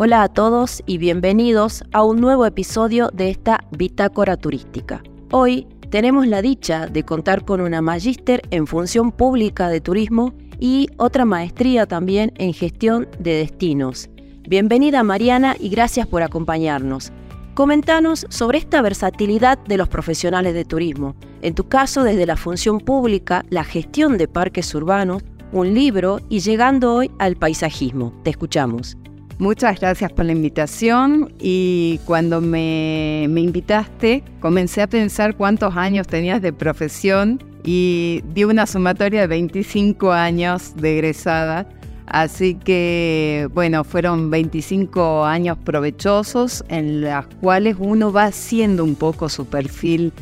Hola a todos y bienvenidos a un nuevo episodio de esta Bitácora Turística. Hoy tenemos la dicha de contar con una magíster en función pública de turismo y otra maestría también en gestión de destinos. Bienvenida Mariana y gracias por acompañarnos. Comentanos sobre esta versatilidad de los profesionales de turismo. En tu caso, desde la función pública, la gestión de parques urbanos, un libro y llegando hoy al paisajismo. Te escuchamos. Muchas gracias por la invitación y cuando me, invitaste comencé a pensar cuántos años tenías de profesión y di una sumatoria de 25 años de egresada. Así que, bueno, fueron 25 años provechosos en los cuales uno va haciendo un poco su perfil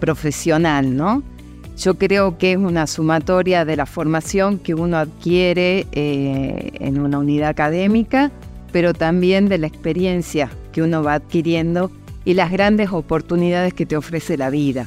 profesional, ¿no? Yo creo que es una sumatoria de la formación que uno adquiere eh, en una unidad académica pero también de la experiencia que uno va adquiriendo y las grandes oportunidades que te ofrece la vida.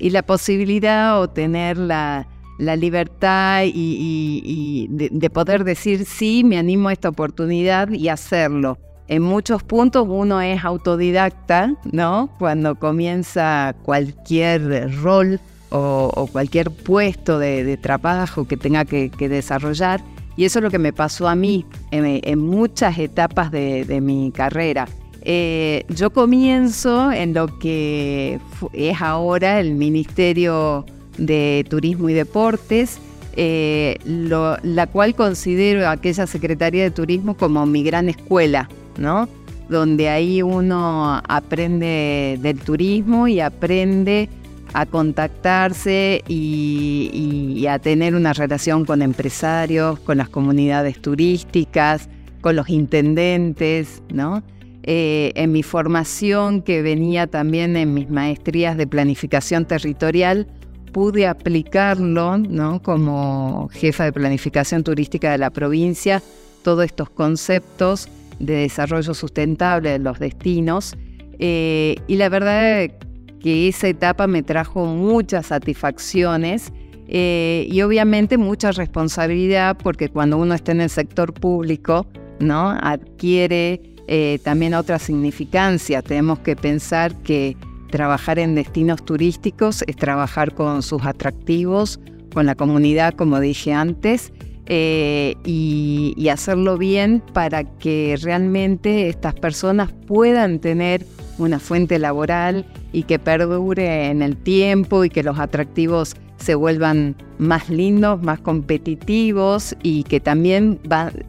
Y la posibilidad o tener la, libertad y, de, poder decir sí, me animo a esta oportunidad y hacerlo. En muchos puntos uno es autodidacta, ¿no? Cuando comienza cualquier rol o, cualquier puesto de, trabajo que tenga que desarrollar y eso es lo que me pasó a mí en, muchas etapas de, mi carrera. Eh, yo comienzo en lo que es ahora el Ministerio de Turismo y Deportes, eh, la cual considero aquella Secretaría de Turismo como mi gran escuela, ¿no? Donde ahí uno aprende del turismo y aprende a contactarse y, a tener una relación con empresarios, con las comunidades turísticas, con los intendentes, ¿no? Eh, en mi formación, que venía también en mis maestrías de planificación territorial, pude aplicarlo, ¿no? Como jefa de planificación turística de la provincia, todos estos conceptos de desarrollo sustentable de los destinos. Eh, y la verdad que esa etapa me trajo muchas satisfacciones eh, y obviamente mucha responsabilidad porque cuando uno está en el sector público, ¿no? adquiere eh, también otra significancia. Tenemos que pensar que trabajar en destinos turísticos es trabajar con sus atractivos, con la comunidad, como dije antes, eh, y hacerlo bien para que realmente estas personas puedan tener una fuente laboral y que perdure en el tiempo y que los atractivos se vuelvan más lindos, más competitivos y que también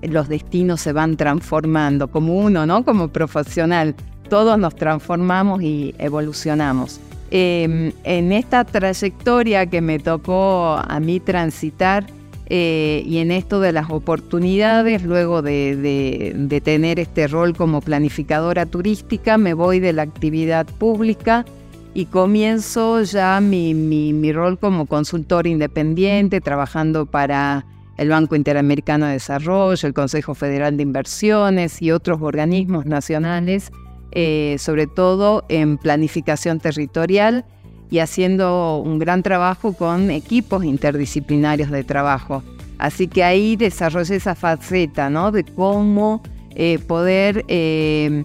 los destinos se van transformando como uno, ¿no? Como profesional. Todos nos transformamos y evolucionamos. Em, en esta trayectoria que me tocó a mí transitar, eh, y en esto de las oportunidades, luego de, tener este rol como planificadora turística, me voy de la actividad pública y comienzo ya mi, mi, rol como consultor independiente, trabajando para el Banco Interamericano de Desarrollo, el Consejo Federal de Inversiones y otros organismos nacionales, eh, sobre todo en planificación territorial y haciendo un gran trabajo con equipos interdisciplinarios de trabajo. Así que ahí desarrollé esa faceta, ¿no? De cómo eh, poder eh,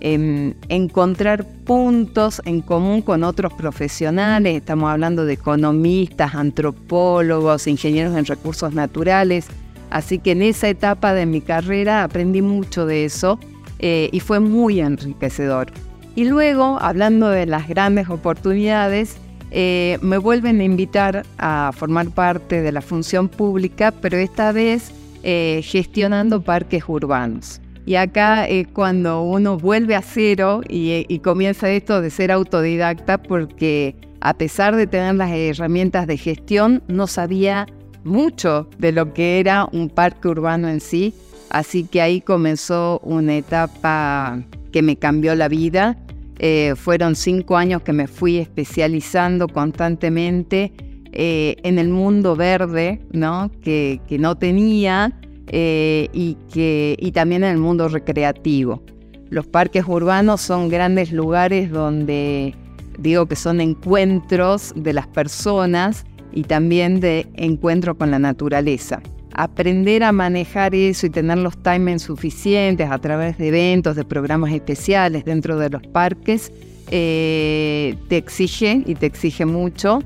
em, encontrar puntos en común con otros profesionales. Estamos hablando de economistas, antropólogos, ingenieros en recursos naturales. Así que en esa etapa de mi carrera aprendí mucho de eso eh, y fue muy enriquecedor. Y luego, hablando de las grandes oportunidades, eh, me vuelven a invitar a formar parte de la función pública, pero esta vez eh, gestionando parques urbanos. Y acá es cuando uno vuelve a cero y, y, comienza esto de ser autodidacta porque a pesar de tener las herramientas de gestión, no sabía mucho de lo que era un parque urbano en sí. Así que ahí comenzó una etapa que me cambió la vida eh, fueron cinco años que me fui especializando constantemente eh, en el mundo verde, ¿no? Que, no tenía, eh, y, que, y también en el mundo recreativo. Los parques urbanos son grandes lugares donde digo que son encuentros de las personas y también de encuentro con la naturaleza. Aprender a manejar eso y tener los timings suficientes a través de eventos, de programas especiales dentro de los parques, eh, te exige y te exige mucho.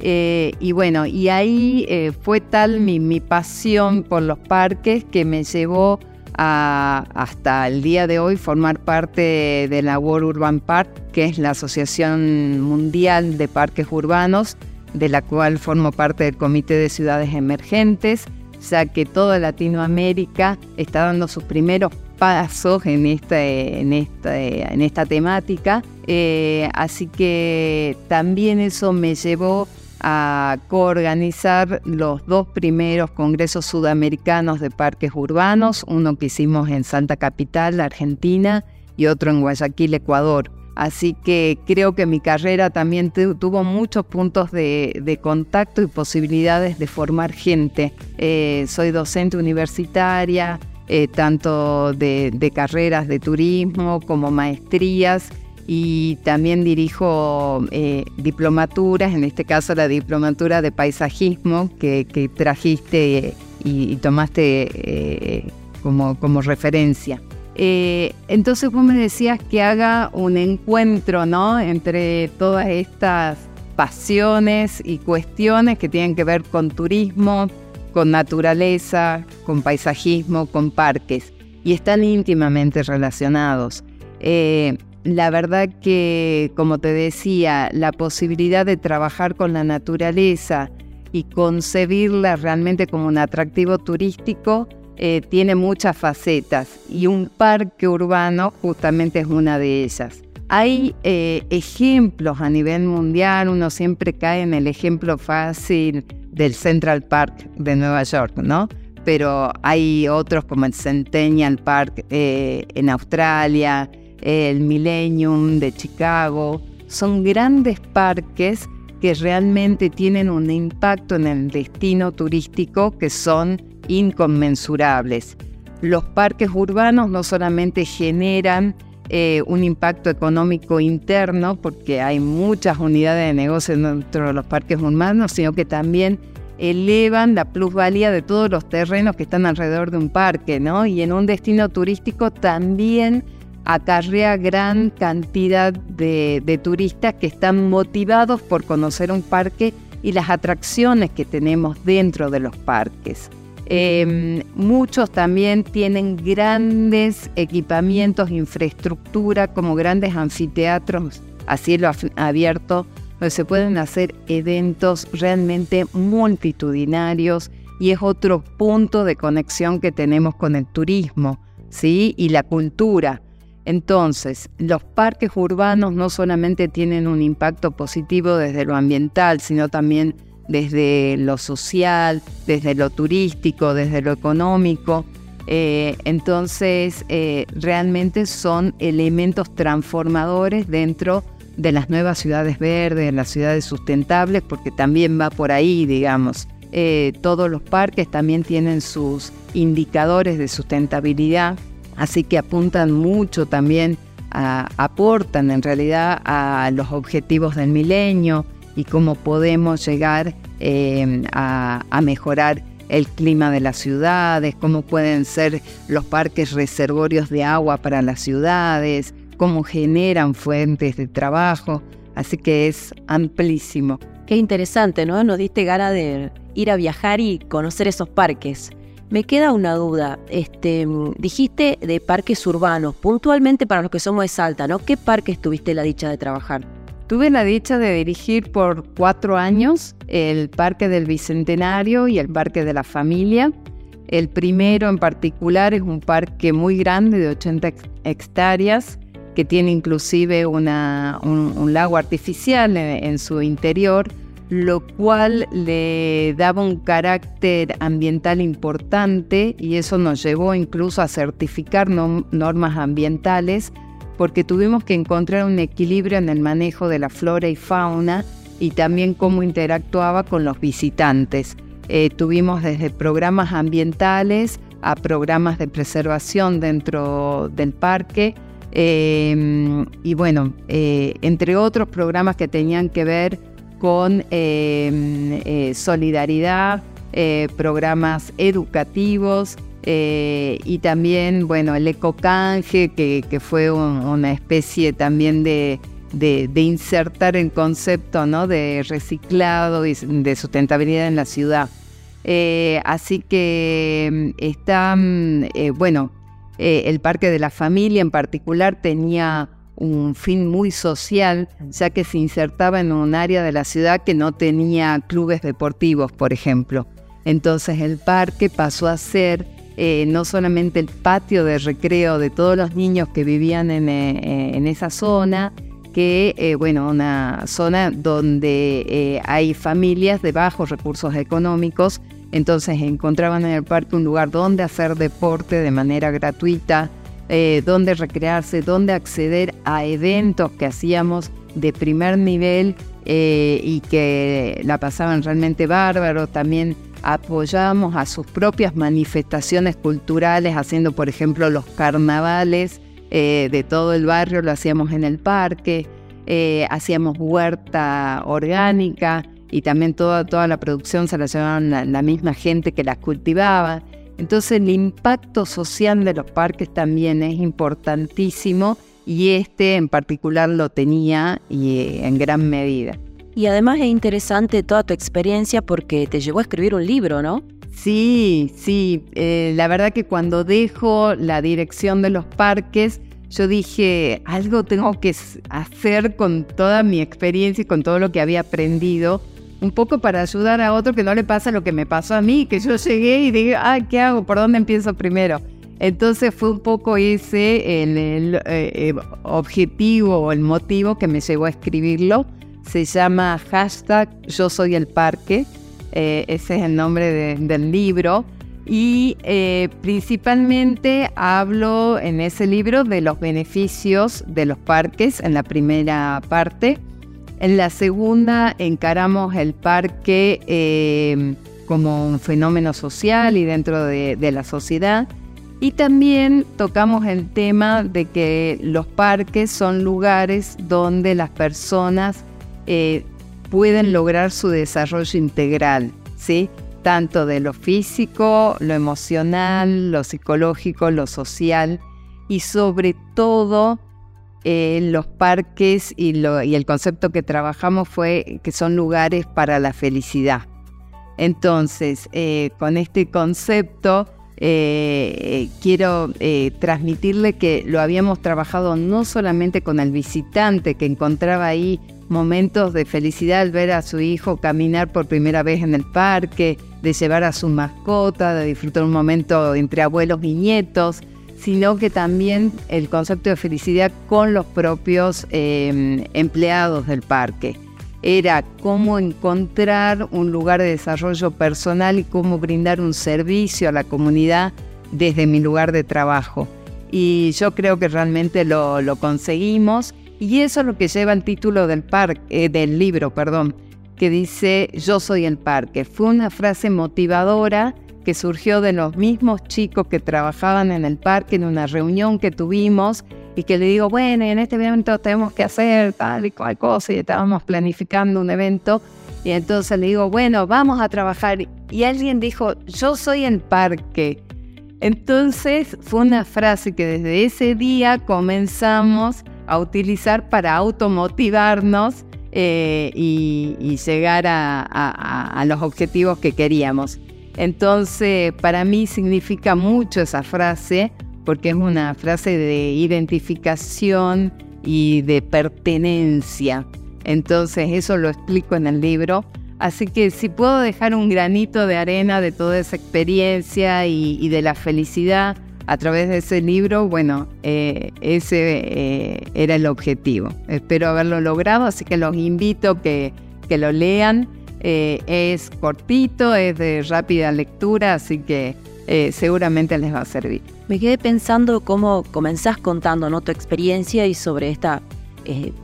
Eh, y bueno, y ahí eh, fue tal mi, pasión por los parques que me llevó hasta el día de hoy formar parte de la World Urban Park, que es la Asociación Mundial de Parques Urbanos, de la cual formo parte del Comité de Ciudades Emergentes, ya que toda Latinoamérica está dando sus primeros pasos en esta, en esta, en esta temática. Eh, así que también eso me llevó a coorganizar los dos primeros congresos sudamericanos de parques urbanos, uno que hicimos en Santa Capital, Argentina, y otro en Guayaquil, Ecuador. Así que creo que mi carrera también tuvo muchos puntos de, contacto y posibilidades de formar gente. Eh, soy docente universitaria, eh, tanto de, carreras de turismo como maestrías y también dirijo eh, diplomaturas, en este caso la diplomatura de paisajismo que, trajiste y, tomaste como, como referencia. Eh, entonces vos me decías que haga un encuentro, ¿no? Entre todas estas pasiones y cuestiones que tienen que ver con turismo, con naturaleza, con paisajismo, con parques, y están íntimamente relacionados. Eh, la verdad que, como te decía, la posibilidad de trabajar con la naturaleza y concebirla realmente como un atractivo turístico eh, tiene muchas facetas y un parque urbano justamente es una de ellas. Hay eh, ejemplos a nivel mundial, uno siempre cae en el ejemplo fácil del Central Park de Nueva York, ¿no? Pero hay otros como el Centennial Park eh, en Australia, el Millennium de Chicago. Son grandes parques que realmente tienen un impacto en el destino turístico que son inconmensurables. Los parques urbanos no solamente generan eh, un impacto económico interno, porque hay muchas unidades de negocio dentro de los parques urbanos, sino que también elevan la plusvalía de todos los terrenos que están alrededor de un parque, ¿no? Y en un destino turístico también acarrea gran cantidad de turistas que están motivados por conocer un parque y las atracciones que tenemos dentro de los parques. Em, muchos también tienen grandes equipamientos, infraestructura, como grandes anfiteatros a cielo abierto, donde se pueden hacer eventos realmente multitudinarios y es otro punto de conexión que tenemos con el turismo ¿sí? y la cultura. Entonces, los parques urbanos no solamente tienen un impacto positivo desde lo ambiental, sino también desde lo social, desde lo turístico, desde lo económico. Eh, entonces, eh, realmente son elementos transformadores dentro de las nuevas ciudades verdes, de las ciudades sustentables, porque también va por ahí, digamos. Eh, todos los parques también tienen sus indicadores de sustentabilidad, así que apuntan mucho también, aportan en realidad a los objetivos del milenio, y cómo podemos llegar eh, a, mejorar el clima de las ciudades, cómo pueden ser los parques reservorios de agua para las ciudades, cómo generan fuentes de trabajo. Así que es amplísimo. Qué interesante, ¿no? Nos diste gana de ir a viajar y conocer esos parques. Me queda una duda. Este, dijiste de parques urbanos, puntualmente para los que somos de Salta, ¿no? ¿Qué parques tuviste la dicha de trabajar? Tuve la dicha de dirigir por cuatro años el Parque del Bicentenario y el Parque de la Familia. El primero en particular es un parque muy grande de 80 hectáreas que tiene inclusive un, lago artificial en, su interior, lo cual le daba un carácter ambiental importante y eso nos llevó incluso a certificar normas ambientales porque tuvimos que encontrar un equilibrio en el manejo de la flora y fauna y también cómo interactuaba con los visitantes. Eh, tuvimos desde programas ambientales a programas de preservación dentro del parque eh, y bueno, eh, entre otros programas que tenían que ver con solidaridad, programas educativos y también, bueno, el ecocanje, que, que fue una especie también de, de, insertar el concepto ¿no? de reciclado y de sustentabilidad en la ciudad. Eh, así que mm, está, mm, eh, bueno, eh, el Parque de la Familia en particular tenía un fin muy social, ya que se insertaba en un área de la ciudad que no tenía clubes deportivos, por ejemplo. Entonces el parque pasó a ser no solamente el patio de recreo de todos los niños que vivían en, en esa zona, que, eh, bueno, una zona donde eh, hay familias de bajos recursos económicos, entonces encontraban en el parque un lugar donde hacer deporte de manera gratuita, eh, donde recrearse, donde acceder a eventos que hacíamos de primer nivel y que la pasaban realmente bárbaro. También apoyamos a sus propias manifestaciones culturales, haciendo, por ejemplo, los carnavales eh, de todo el barrio, lo hacíamos en el parque, eh, hacíamos huerta orgánica y también toda, toda la producción se la llevaban la, misma gente que las cultivaba. Entonces el impacto social de los parques también es importantísimo y este en particular lo tenía y eh, en gran medida. Y además es interesante toda tu experiencia porque te llevó a escribir un libro, ¿no? Sí, sí, eh, la verdad que cuando dejo la dirección de los parques, yo dije, algo tengo que hacer con toda mi experiencia y con todo lo que había aprendido, un poco para ayudar a otro que no le pasa lo que me pasó a mí, que yo llegué y dije, ah, ¿qué hago? ¿Por dónde empiezo primero? Entonces fue un poco ese el, el eh, eh, objetivo o el motivo que me llevó a escribirlo. Se llama hashtag Yo Soy el Parque eh, ese es el nombre del libro. Y eh, principalmente hablo en ese libro de los beneficios de los parques en la primera parte. En la segunda encaramos el parque eh, como un fenómeno social y dentro de, la sociedad. Y también tocamos el tema de que los parques son lugares donde las personas pueden lograr su desarrollo integral, ¿sí? Tanto de lo físico, lo emocional, lo psicológico, lo social y sobre todo eh, los parques y, el concepto que trabajamos fue que son lugares para la felicidad. Entonces, eh, con este concepto eh, quiero transmitirle que lo habíamos trabajado no solamente con el visitante que encontraba ahí momentos de felicidad al ver a su hijo caminar por primera vez en el parque, de llevar a su mascota, de disfrutar un momento entre abuelos y nietos, sino que también el concepto de felicidad con los propios em, empleados del parque. Era cómo encontrar un lugar de desarrollo personal y cómo brindar un servicio a la comunidad desde mi lugar de trabajo. Y yo creo que realmente lo, lo conseguimos y eso es lo que lleva el título del, eh, del libro, perdón, que dice Yo soy el parque. Fue una frase motivadora que surgió de los mismos chicos que trabajaban en el parque en una reunión que tuvimos y que le digo, bueno, en este evento tenemos que hacer tal y cual cosa y estábamos planificando un evento y entonces le digo, bueno, vamos a trabajar y alguien dijo, yo soy el parque. Entonces fue una frase que desde ese día comenzamos a utilizar para automotivarnos eh, y, llegar a, los objetivos que queríamos. Entonces, para mí significa mucho esa frase, porque es una frase de identificación y de pertenencia. Entonces, eso lo explico en el libro. Así que si puedo dejar un granito de arena de toda esa experiencia y de la felicidad, a través de ese libro, bueno, eh, ese eh, era el objetivo. Espero haberlo logrado, así que los invito que, que lo lean. Eh, es cortito, es de rápida lectura, así que seguramente les va a servir. Me quedé pensando cómo comenzás contando ¿no? tu experiencia y sobre esta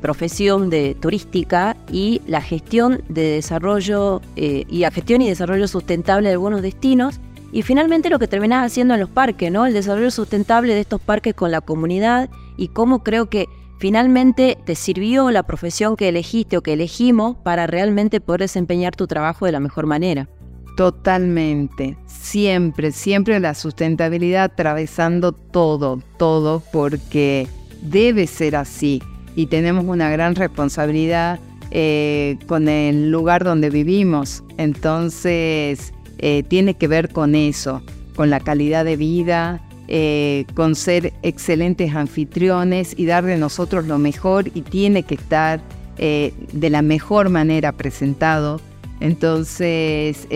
profesión de turística y la gestión de desarrollo y la gestión y desarrollo sustentable de algunos destinos y finalmente lo que terminás haciendo en los parques, ¿no? El desarrollo sustentable de estos parques con la comunidad y cómo creo que finalmente te sirvió la profesión que elegiste o que elegimos para realmente poder desempeñar tu trabajo de la mejor manera. Totalmente. Siempre, siempre la sustentabilidad atravesando todo, todo, porque debe ser así. Y tenemos una gran responsabilidad eh, con el lugar donde vivimos. Entonces, eh, tiene que ver con eso, con la calidad de vida, eh, con ser excelentes anfitriones y dar de nosotros lo mejor y tiene que estar de la mejor manera presentado. Entonces,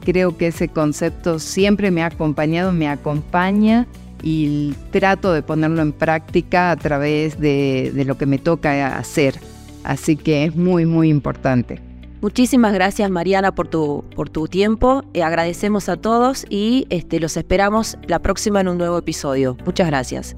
creo que ese concepto siempre me ha acompañado, me acompaña y trato de ponerlo en práctica a través de lo que me toca hacer. Así que es muy, muy importante. Muchísimas gracias Mariana por tu, por tu tiempo. Eh, agradecemos a todos y este, los esperamos la próxima en un nuevo episodio. Muchas gracias.